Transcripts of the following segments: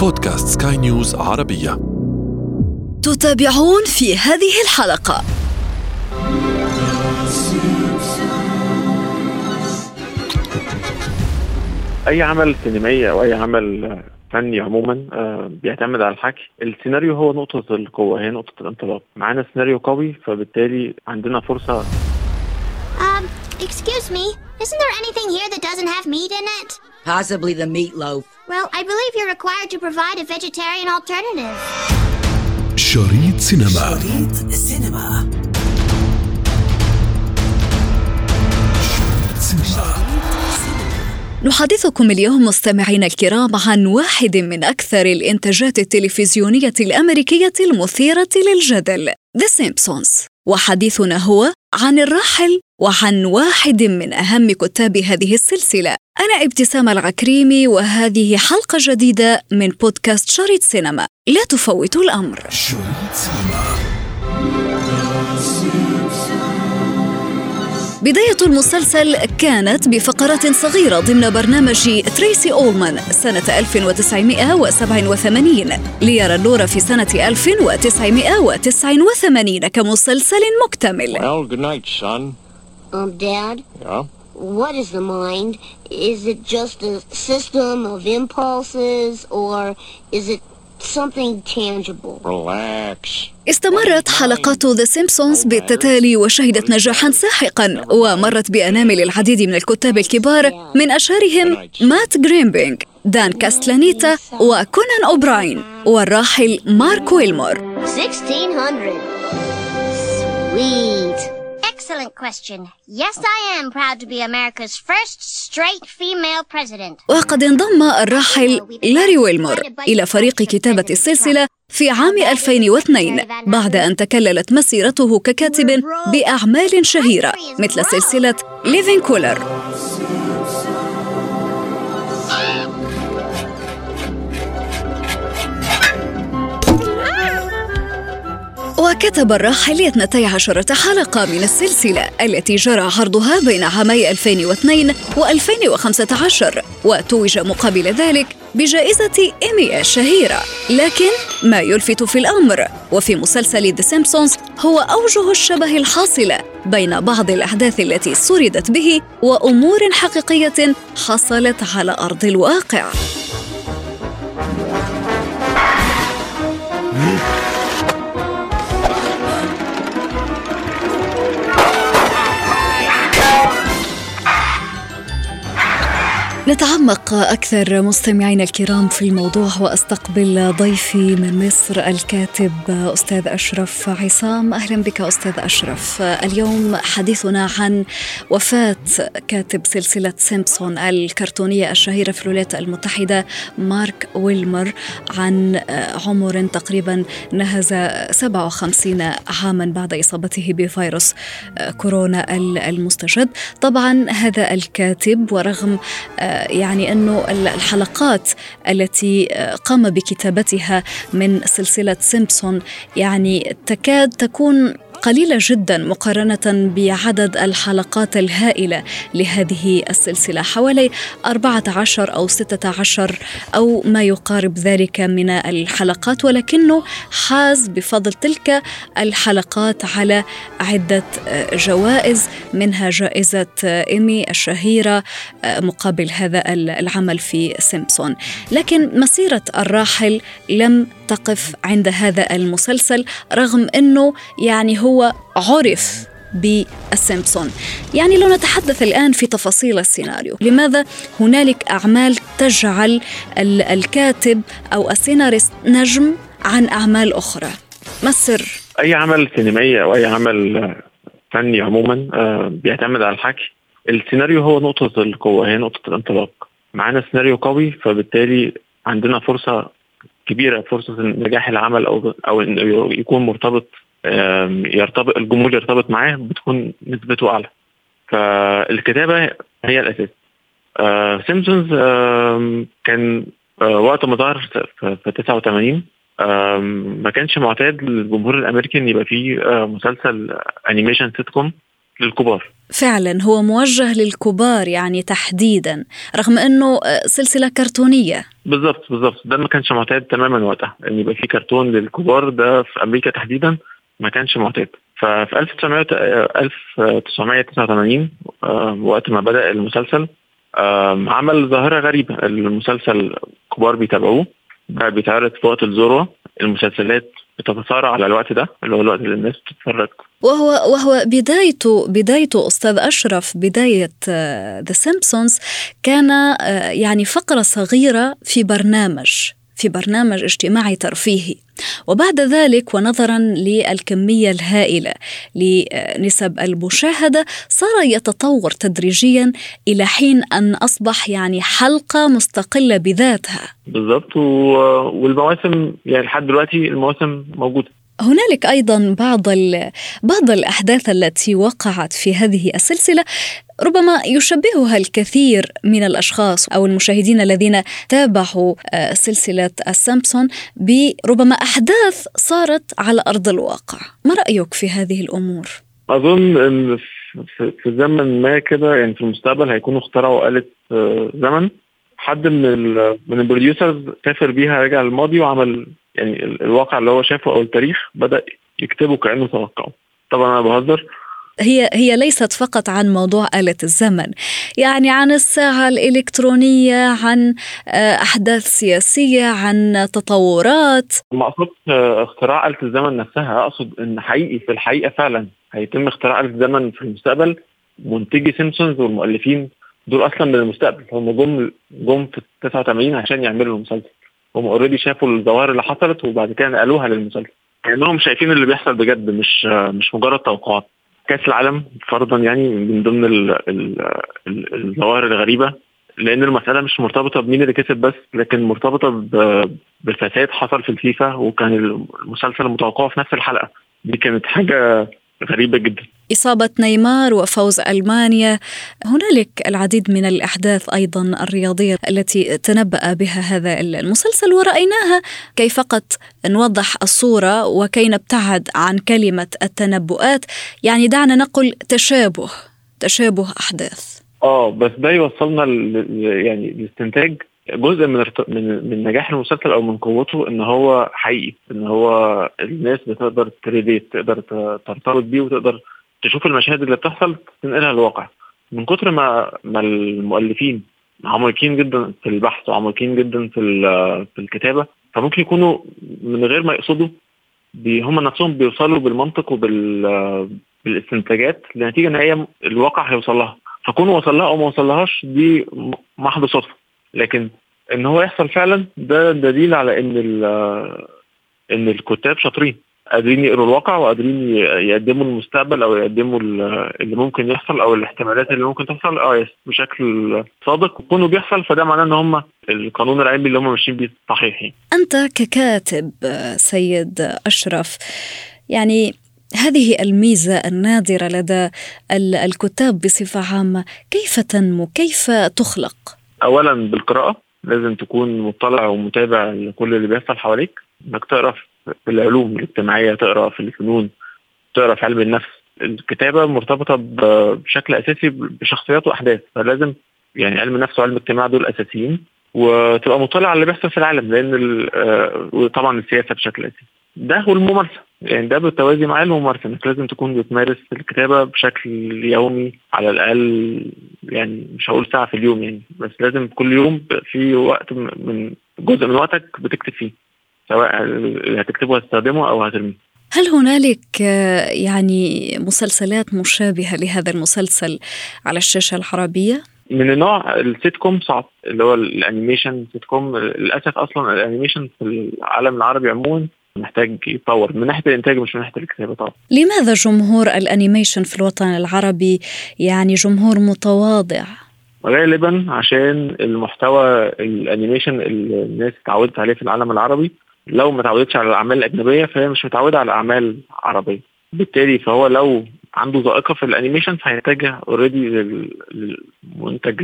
بودكاست سكاي نيوز عربية. تتابعون في هذه الحلقة. أي عمل سينمائي أو أي عمل فني عموما آه، بيعتمد على الحكي. السيناريو هو نقطة القوة هي نقطة الانطلاق. معانا سيناريو قوي فبالتالي عندنا فرصة. Um, excuse me, isn't there anything here that doesn't have meat in it? Possibly the meatloaf. Well, I believe you're required to provide a vegetarian alternative. شريط سينما شريط السينما نحدثكم اليوم مستمعينا الكرام عن واحد من أكثر الإنتاجات التلفزيونية الأمريكية المثيرة للجدل The Simpsons وحديثنا هو عن الراحل وعن واحد من أهم كتاب هذه السلسلة. أنا ابتسام العكريمي وهذه حلقة جديدة من بودكاست شريط سينما. لا تفوتوا الأمر. بداية المسلسل كانت بفقرات صغيرة ضمن برنامج تريسي أولمان سنة 1987 ليرى النور في سنة 1989 كمسلسل مكتمل. Well. Um, Dad, Yeah? what is the mind? Is it just a system of impulses or is it something tangible? Relax. استمرت حلقات The Simpsons بالتتالي وشهدت نجاحا ساحقا ومرت بأنامل العديد من الكتاب الكبار من أشهرهم مات جرينينغ دان كاستلانيتا وكونان أوبراين والراحل مارك ويلمور 1600. Sweet. Excellent question. Yes, I am proud to be America's first straight female president. وقد انضم الراحل لاري ويلمور إلى فريق كتابة السلسلة في عام 2002 بعد أن تكللت مسيرته ككاتب بأعمال شهيرة مثل سلسلة ليفين كولر وكتب الراحل 12 حلقة من السلسلة التي جرى عرضها بين عامي 2002 و2015 وتوج مقابل ذلك بجائزة إيمي الشهيرة. لكن ما يلفت في الأمر وفي مسلسل The Simpsons هو أوجه الشبه الحاصلة بين بعض الأحداث التي سردت به وأمور حقيقية حصلت على أرض الواقع. نتعمق أكثر مستمعينا الكرام في الموضوع وأستقبل ضيفي من مصر الكاتب أستاذ أشرف عصام. أهلا بك أستاذ أشرف. اليوم حديثنا عن وفاة كاتب سلسلة سيمبسون الكرتونية الشهيرة في الولايات المتحدة مارك ويلمر عن عمر تقريبا نهز 57 عاما بعد إصابته بفيروس كورونا المستجد. طبعا هذا الكاتب ورغم يعني أنه الحلقات التي قام بكتابتها من سلسلة سيمبسون يعني تكاد تكون قليلة جدا مقارنة بعدد الحلقات الهائلة لهذه السلسلة. حوالي 14 أو 16 أو ما يقارب ذلك من الحلقات ولكنه حاز بفضل تلك الحلقات على عدة جوائز منها جائزة إيمي الشهيرة مقابل هذا العمل في سيمبسون. لكن مسيرة الراحل لم تقف عند هذا المسلسل رغم أنه يعني هو عرف بالسيمبسون. يعني لو نتحدث الآن في تفاصيل السيناريو لماذا هنالك أعمال تجعل الكاتب أو السيناريست نجم عن أعمال أخرى؟ ما السر؟ أي عمل سينمائي أو أي عمل فني عموما آه، بيعتمد على الحكي. السيناريو هو نقطة القوة هي نقطة الانطلاق. معانا سيناريو قوي فبالتالي عندنا فرصة كبيرة فرصة نجاح العمل أو أو إنه يكون مرتبط يرتبط الجمهور يرتبط معاه بتكون نسبته أعلى. فالكتابة هي الأساس. آه، سيمبسونز آم، كان آه، وقت ما ظهر في في 89 آم، ما كانش معتاد للجمهور الأمريكي إن يبقى فيه آه، مسلسل animation sitcom للكبار. فعلا هو موجه للكبار يعني تحديدا رغم إنه آه، سلسلة كرتونية. بالظبط بالظبط. ده ما كانش معتاد تماما وقتها. إن يبقى في كرتون للكبار ده في أمريكا تحديدا ما كانش معتاد. ففي 1900 1989 آه، وقت ما بدأ المسلسل عمل ظاهرة غريبة. المسلسل كبار بيتابعوه. بيتعرض في وقت الذروة. المسلسلات بتتسارع على الوقت ده اللي هو الوقت اللي الناس بتتفرج. وهو وهو بدايته بدايته أستاذ أشرف بداية the سيمبسونز كان آه، يعني فقرة صغيرة في برنامج. في برنامج اجتماعي ترفيهي. وبعد ذلك ونظرا للكمية الهائلة لنسب المشاهدة صار يتطور تدريجيا إلى حين أن أصبح يعني حلقة مستقلة بذاتها. بالظبط و- والمواسم يعني لحد دلوقتي المواسم موجودة. هنالك أيضا بعض بعض الأحداث التي وقعت في هذه السلسلة ربما يشبهها الكثير من الأشخاص أو المشاهدين الذين تابعوا آه، سلسلة السامسون بربما أحداث صارت على أرض الواقع، ما رأيك في هذه الأمور؟ أظن إن في- زمن ما كده يعني في المستقبل هيكونوا اخترعوا آلة آه، زمن حد من من البروديوسرز سافر بيها رجع للماضي وعمل يعني ال- الواقع اللي هو شافه أو التاريخ بدأ يكتبه كأنه توقعه. طبعا أنا بهزر. هي هي ليست فقط عن موضوع آلة الزمن، يعني عن الساعة الإلكترونية، عن آه، أحداث سياسية، عن تطورات، ما اقصدش آه، اختراع آلة الزمن نفسها. أقصد إن حقيقي في الحقيقة فعلا هيتم اختراع آلة الزمن في المستقبل. منتجي سيمبسونز والمؤلفين دول أصلا من المستقبل هم جم جم في 89 عشان يعملوا المسلسل. هم already شافوا الظواهر اللي حصلت وبعد كده نقلوها للمسلسل. كانهم شايفين اللي بيحصل بجد مش مش مجرد توقعات. كأس العالم فرضا يعني من ضمن ال- ال- ال- الظواهر الغريبة لأن المسألة مش مرتبطة بمين اللي كسب بس لكن مرتبطة بفساد حصل في الفيفا وكان المسلسل متوقع في نفس الحلقة. دي كانت حاجة غريبة جدا. إصابة نيمار وفوز ألمانيا. هنالك العديد من الأحداث أيضا الرياضية التي تنبأ بها هذا المسلسل. ورأيناها كي فقط نوضح الصورة وكي نبتعد عن كلمة التنبؤات. يعني دعنا نقل تشابه تشابه أحداث. آه بس ده يوصلنا يعني لاستنتاج جزء من من من نجاح المسلسل أو من قوته إن هو حقيقي إن هو الناس بتقدر تريليت تقدر ترتبط بيه وتقدر تشوف المشاهد اللي بتحصل تنقلها للواقع. من كتر ما ما المؤلفين عميقين جدا في البحث وعميقين جدا في في الكتابة فممكن يكونوا من غير ما يقصدوا هم نفسهم بيوصلوا بالمنطق وبال بالاستنتاجات لنتيجة هي الواقع هيوصل لها. فكونه وصل لها أو ما وصلهاش دي محض صدفة. لكن إن هو يحصل فعلا ده دليل على إن ال- إن الكتاب شاطرين. قادرين يقروا الواقع وقادرين يقدموا المستقبل أو يقدموا ال- اللي ممكن يحصل أو الاحتمالات اللي ممكن تحصل آه بشكل صادق. وكونه بيحصل فده معناه إن هم القانون العلمي اللي هم ماشيين بيه صحيح يعني. أنت ككاتب آه، سيد أشرف يعني هذه الميزة النادرة لدى ال- الكتاب بصفة عامة كيف تنمو؟ كيف تخلق؟ اولا بالقراءة لازم تكون مطلع ومتابع لكل اللي بيحصل حواليك إنك تقرأ في العلوم الاجتماعية تقرأ في الفنون تقرأ في علم النفس. الكتابة مرتبطة بشكل أساسي بشخصيات وأحداث فلازم يعني علم النفس وعلم الاجتماع دول أساسيين وتبقى مطلع على اللي بيحصل في العالم لأن آه، وطبعا السياسة بشكل أساسي. ده والممارسه يعني ده بالتوازي مع الممارسه انك لازم تكون بتمارس الكتابة بشكل يومي على الأقل يعني مش هقول ساعة في اليوم يعني بس لازم كل يوم في وقت من جزء من وقتك بتكتب فيه سواء اللي هتكتبه هتستخدمه أو هترميه هل هنالك يعني مسلسلات مشابهة لهذا المسلسل على الشاشة العربية؟ من النوع السيت كوم صعب اللي هو ال animation sitcom للأسف أصلا ال animation في العالم العربي عموما محتاج يتطور من ناحية الإنتاج مش من ناحية الكتابة طبعا. لماذا جمهور ال animation في الوطن العربي؟ يعني جمهور متواضع؟ غالبا عشان المحتوى ال animation اللي الناس اتعودت عليه في العالم العربي لو ما اتعودتش على الأعمال الأجنبية فهي مش متعودة على أعمال عربية. بالتالي فهو لو عنده ذائقة في ال animation فهيتجه already للمنتج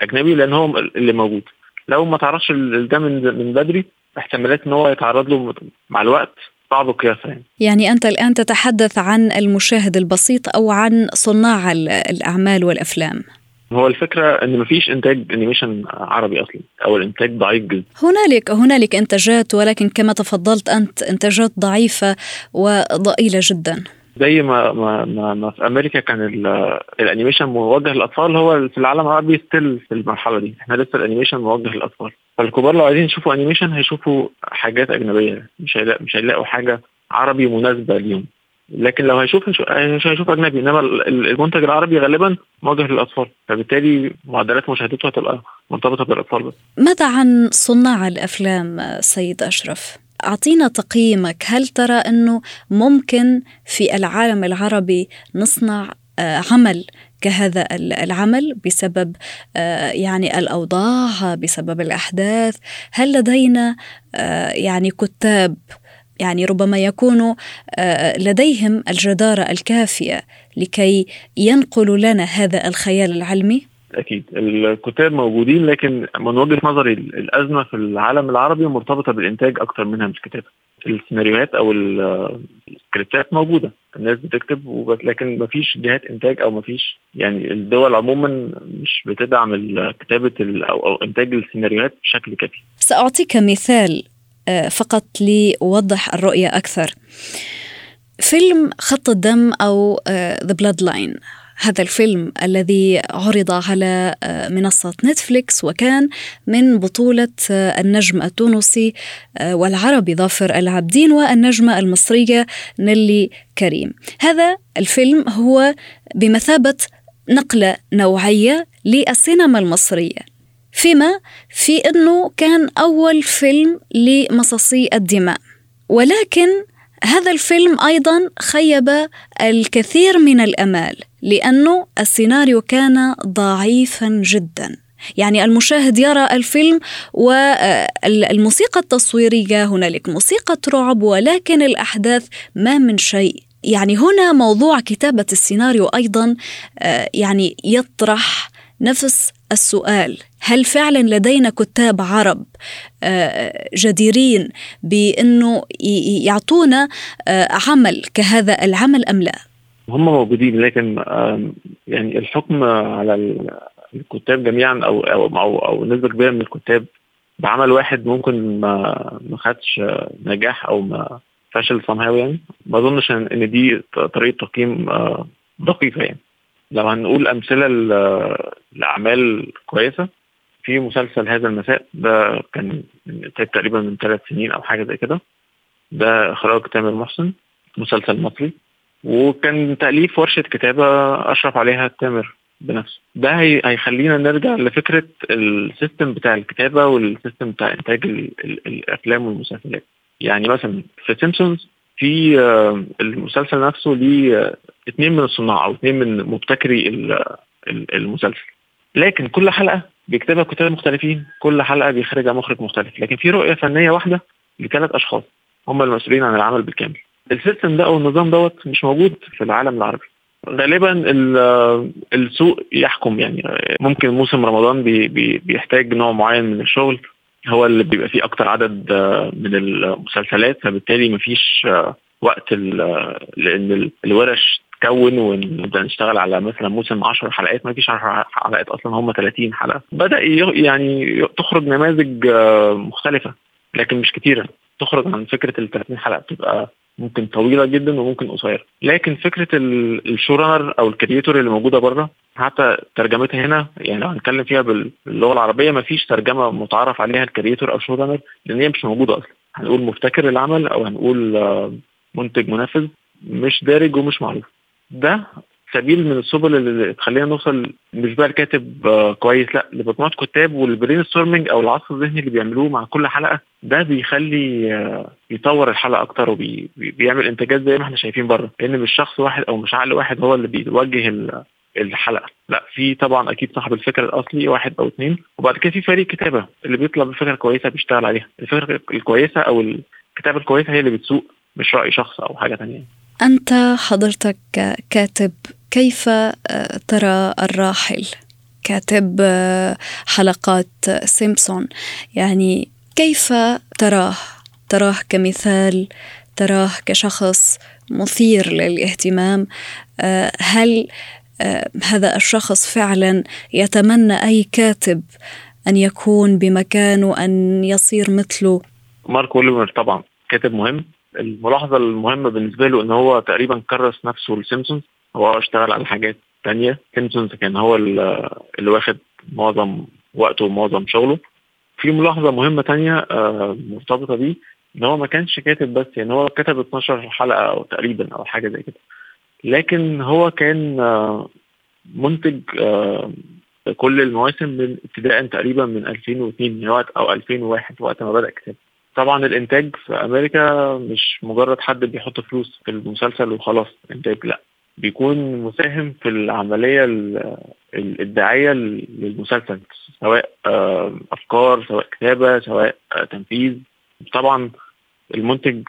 الأجنبي لأن هو اللي موجود. لو ما تعرفش ده من بدري احتمالات إن هو يتعرض له مع الوقت صعب قياسها يعني. يعني أنت الآن تتحدث عن المشاهد البسيط أو عن صناع الأعمال والأفلام. هو الفكرة إن مفيش إنتاج animation عربي أصلا أو الإنتاج ضعيف جدا. هنالك هنالك إنتاجات ولكن كما تفضلت أنت إنتاجات ضعيفة وضئيلة جدا. زي ما ما ما, في أمريكا كان ال animation موجه للأطفال هو في العالم العربي still في المرحلة دي. إحنا لسه ال animation موجه للأطفال. فالكبار لو عايزين يشوفوا animation هيشوفوا حاجات أجنبية مش هيلاقوا مش هيلاقوا حاجة عربي مناسبة ليهم. لكن لو هيشوف مش هيشوف أجنبي. إنما المنتج العربي غالبا موجه للأطفال. فبالتالي معدلات مشاهدته هتبقى مرتبطة بالأطفال بس. ماذا عن صناع الأفلام سيد أشرف؟ أعطينا تقييمك هل ترى أنه ممكن في العالم العربي نصنع عمل كهذا العمل بسبب يعني الأوضاع بسبب الأحداث هل لدينا يعني كتاب يعني ربما يكونوا لديهم الجدارة الكافية لكي ينقلوا لنا هذا الخيال العلمي؟ أكيد. الكتاب موجودين لكن من وجهة نظري الأزمة في العالم العربي مرتبطة بالإنتاج أكثر منها من الكتابه السيناريوهات أو ال scriptات موجودة. الناس بتكتب لكن ما فيش جهات إنتاج أو ما فيش يعني الدول عموما مش بتدعم كتابة أو, أو إنتاج السيناريوهات بشكل كافي. سأعطيك مثال فقط لوضح الرؤية أكثر. فيلم خط الدم أو the blood line هذا الفيلم الذي عرض على منصة نتفليكس وكان من بطولة النجم التونسي والعربي ظافر العابدين والنجمة المصرية نيلي كريم. هذا الفيلم هو بمثابة نقلة نوعية للسينما المصرية فيما في أنه كان أول فيلم لمصاصي الدماء. ولكن هذا الفيلم أيضا خيب الكثير من الأمال. لأنه السيناريو كان ضعيفا جدا. يعني المشاهد يرى الفيلم والموسيقى التصويرية هنالك موسيقى رعب ولكن الأحداث ما من شيء. يعني هنا موضوع كتابة السيناريو أيضا يعني يطرح نفس السؤال. هل فعلا لدينا كتاب عرب جديرين بأنه يعطونا عمل كهذا العمل أم لا؟ هم موجودين لكن يعني الحكم على الكتاب جميعا أو أو أو, أو نسبة كبيرة من الكتاب بعمل واحد ممكن ما ما خدش نجاح أو ما فشل somehow يعني. ما أظنش إن دي طريقة تقييم دقيقة يعني. لو هنقول أمثلة لأعمال كويسة في مسلسل هذا المساء ده كان تقريبا من ثلاث سنين أو حاجة زي كده ده إخراج تامر محسن مسلسل مصري. وكان تأليف ورشة كتابة أشرف عليها تامر بنفسه. ده هيخلينا نرجع لفكرة ال system بتاع الكتابة وال system بتاع إنتاج الأفلام والمسلسلات. يعني مثلا في سيمبسونز في المسلسل نفسه ليه اثنين من الصناع أو اثنين من مبتكري المسلسل. لكن كل حلقة بيكتبها كتاب مختلفين كل حلقة بيخرجها مخرج مختلف. لكن في رؤية فنية واحدة لثلاث أشخاص هم المسؤولين عن العمل بالكامل. ال system ده أو النظام دوت مش موجود في العالم العربي. غالبا السوق يحكم يعني. ممكن موسم رمضان بي بي بيحتاج نوع معين من الشغل. هو اللي بيبقى فيه أكتر عدد من المسلسلات فبالتالي مفيش وقت لأن الورش تكون ونبدأ نشتغل على مثلا موسم 10 حلقات. ما فيش 10 حلقات أصلا هم 30 حلقة. بدأ يعني تخرج نماذج مختلفة لكن مش كتيرة. تخرج عن فكرة ال 30 حلقة. بتبقى ممكن طويلة جدا وممكن قصيرة. لكن فكرة ال showrunner أو ال creator اللي موجودة بره حتى ترجمتها هنا يعني لو هنتكلم فيها باللغة العربية ما فيش ترجمة متعارف عليها ال creator أو showrunner لأن هي مش موجودة أصلا. هنقول مبتكر العمل أو هنقول منتج منفذ مش دارج ومش معروف. ده سبيل من السبل اللي تخلينا نوصل مش بقى الكاتب كويس لا لمجموعه كتاب وال brainstorming أو العصف الذهني اللي بيعملوه مع كل حلقة ده بيخلي يطور الحلقة أكتر وبيعمل انتاجات زي ما إحنا شايفين بره لأن مش شخص واحد أو مش عقل واحد هو اللي بيوجه الحلقة لا في طبعا أكيد صاحب الفكرة الأصلي واحد أو اثنين وبعد كده في فريق كتابة اللي بيطلع بفكره كويسة بيشتغل عليها. الفكرة الكويسة أو الكتابة الكويسة هي اللي بتسوق مش رأي شخص أو حاجة ثانية أنت حضرتك كاتب كيف ترى الراحل؟ كاتب حلقات سيمبسون. يعني كيف تراه؟ تراه كمثال؟ تراه كشخص مثير للاهتمام؟ آه، هل آه، هذا الشخص فعلا يتمنى أي كاتب أن يكون بمكانه أن يصير مثله؟ مارك ويلمور طبعا. كاتب مهم. الملاحظة المهمة بالنسبة له إن هو تقريبا كرس نفسه لسيمبسونز هو اشتغل على حاجات تانية. سيمبسونز كان هو اللي واخد معظم وقته ومعظم شغله. في ملاحظة مهمة تانية آه، مرتبطة بيه إن هو ما كانش كاتب بس يعني هو كتب 12 حلقة أو تقريبا أو حاجة زي كده. لكن هو كان آه، منتج آه، كل المواسم من ابتداء تقريبا من 2002 وقت أو 2001 وقت ما بدأ كتابة. طبعا الإنتاج في أمريكا مش مجرد حد بيحط فلوس في المسلسل وخلاص إنتاج لا. بيكون مساهم في العملية الابداعيه للمسلسل سواء آه، أفكار سواء كتابة سواء تنفيذ. طبعا المنتج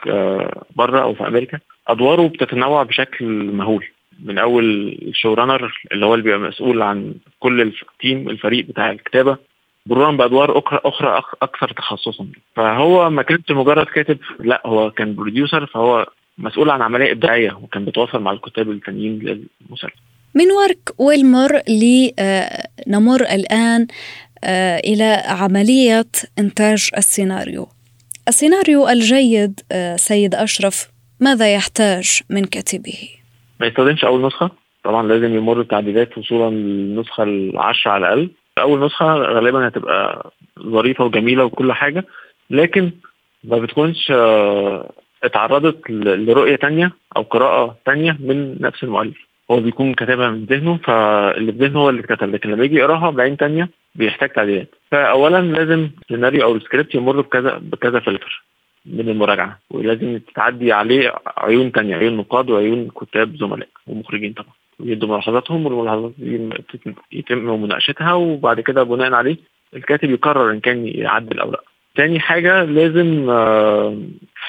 بره أو في أمريكا أدواره بتتنوع بشكل مهول. من أول ال show runner اللي هو اللي بيبقى مسؤول عن كل ال team الفريق بتاع الكتابة مرورا بأدوار أخرى أخرى أكثر تخصصا. فهو ما كانش مجرد كاتب لا هو كان producer فهو مسؤول عن عملية إبداعية وكان بيتواصل مع الكتاب التانيين للمسلسل. مارك ويلمور لنمر الآن آه، إلى عملية إنتاج السيناريو. السيناريو الجيد آه، سيد أشرف ماذا يحتاج من كاتبه؟ ما يستخدمش أول نسخة؟ طبعا لازم يمر بتعديلات وصولا للنسخة العشرة على الأقل. أول نسخة غالبا هتبقى ظريفة وجميلة وكل حاجة لكن ما بتكونش آه، اتعرضت لرؤية تانية أو قراءة تانية من نفس المؤلف. هو بيكون كاتبها من ذهنه فاللي في ذهنه هو اللي كتب لكن لما يجي يقراها بعين تانية بيحتاج تعديلات. فاولا لازم السيناريو أو السكريبت يمر بكذا بكذا فلتر من المراجعة ولازم تعدي عليه عيون تانية عيون نقاد وعيون كتاب زملاء ومخرجين طبعا. يدوا ملاحظاتهم والملاحظات دي يتم مناقشتها وبعد كده بناء عليه الكاتب يقرر إن كان يعدل أو لأ. تاني حاجة لازم آه،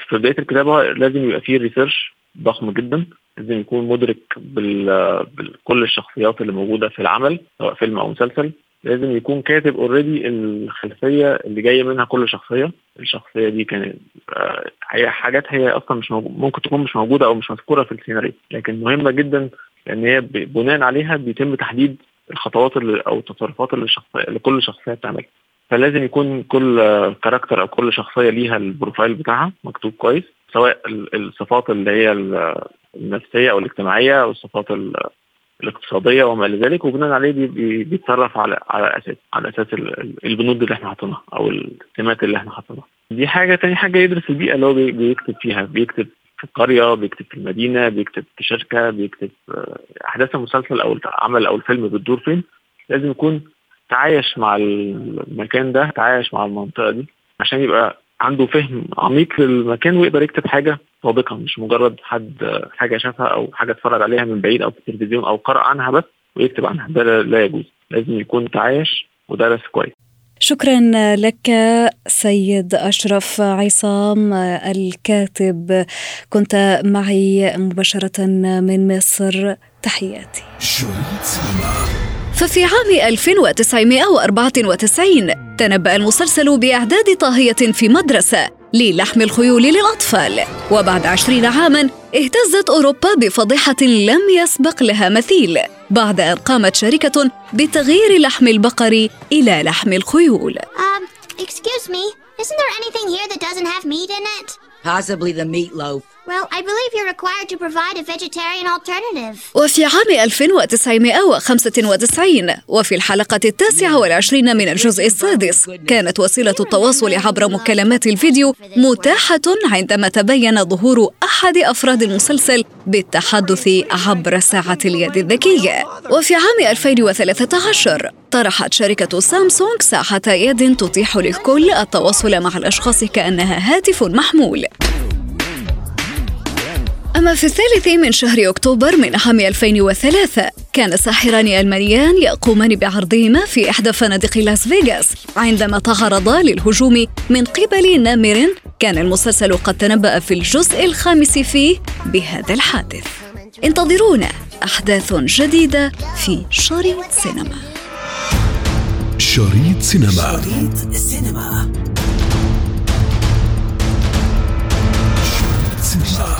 في بداية الكتابة لازم يبقى فيه research ضخم جدا لازم يكون مدرك بكل الشخصيات اللي موجودة في العمل سواء فيلم أو مسلسل. لازم يكون كاتب already الخلفية اللي جاية منها كل شخصية. الشخصية دي كانت آه، هي حاجات هي أصلا مش موجود ممكن تكون مش موجودة أو مش مذكورة في السيناريو لكن مهمة جدا لأن هي بناء عليها بيتم تحديد الخطوات اللي أو التصرفات اللي, الشخصية اللي كل شخصية بتعملها. فلازم يكون كل character أو كل شخصية ليها ال profile بتاعها مكتوب كويس سواء الصفات اللي هي النفسية أو الاجتماعية أو الصفات الاقتصادية وما إلى ذلك وبناء عليه بيتصرف على على أساس على أساس البنود اللي إحنا حاطينها أو السمات اللي إحنا حاطينها. دي حاجة تاني حاجة يدرس البيئة اللي هو بيكتب فيها بيكتب في القريه بيكتب في المدينة بيكتب في شركة بيكتب أحداث المسلسل أو العمل أو الفيلم بتدور فين لازم يكون تعايش مع المكان ده تعايش مع المنطقة دي عشان يبقى عنده فهم عميق للمكان ويقدر يكتب حاجة صادقه مش مجرد حد حاجة شافها أو حاجة اتفرج عليها من بعيد أو في التلفزيون أو قرأ عنها بس ويكتب عنها. ده لا يجوز. لازم يكون تعايش ودرس كويس. شكرا لك سيد أشرف عصام الكاتب. كنت معي مباشرة من مصر. تحياتي. ففي عام 1994 تنبأ المسلسل بإعداد طاهية في مدرسة للحم الخيول للأطفال وبعد عشرين عاماً اهتزت أوروبا بفضيحة لم يسبق لها مثيل بعد أن قامت شركة بتغيير لحم البقر إلى لحم الخيول um, Excuse me, isn't there anything here that doesn't have meat in it? Possibly the meatloaf. Well, I believe you're required to provide a vegetarian alternative. وفي عام 1995 وفي الحلقة التاسعة والعشرين من الجزء السادس كانت وسيلة التواصل عبر مكالمات الفيديو متاحة عندما تبين ظهور أحد أفراد المسلسل بالتحدث عبر ساعة اليد الذكية وفي عام 2013 طرحت شركة سامسونج ساعة يد تتيح للكل التواصل مع الأشخاص كأنها هاتف محمول أما في الثالث من شهر أكتوبر من عام 2003 كان ساحران ألمانيان يقومان بعرضهما في إحدى فنادق لاس فيغاس عندما تعرضا للهجوم من قبل نامر كان المسلسل قد تنبأ في الجزء الخامس فيه بهذا الحادث. انتظرونا أحداث جديدة في شريط سينما شريط سينما. شريط سينما. شريط سينما.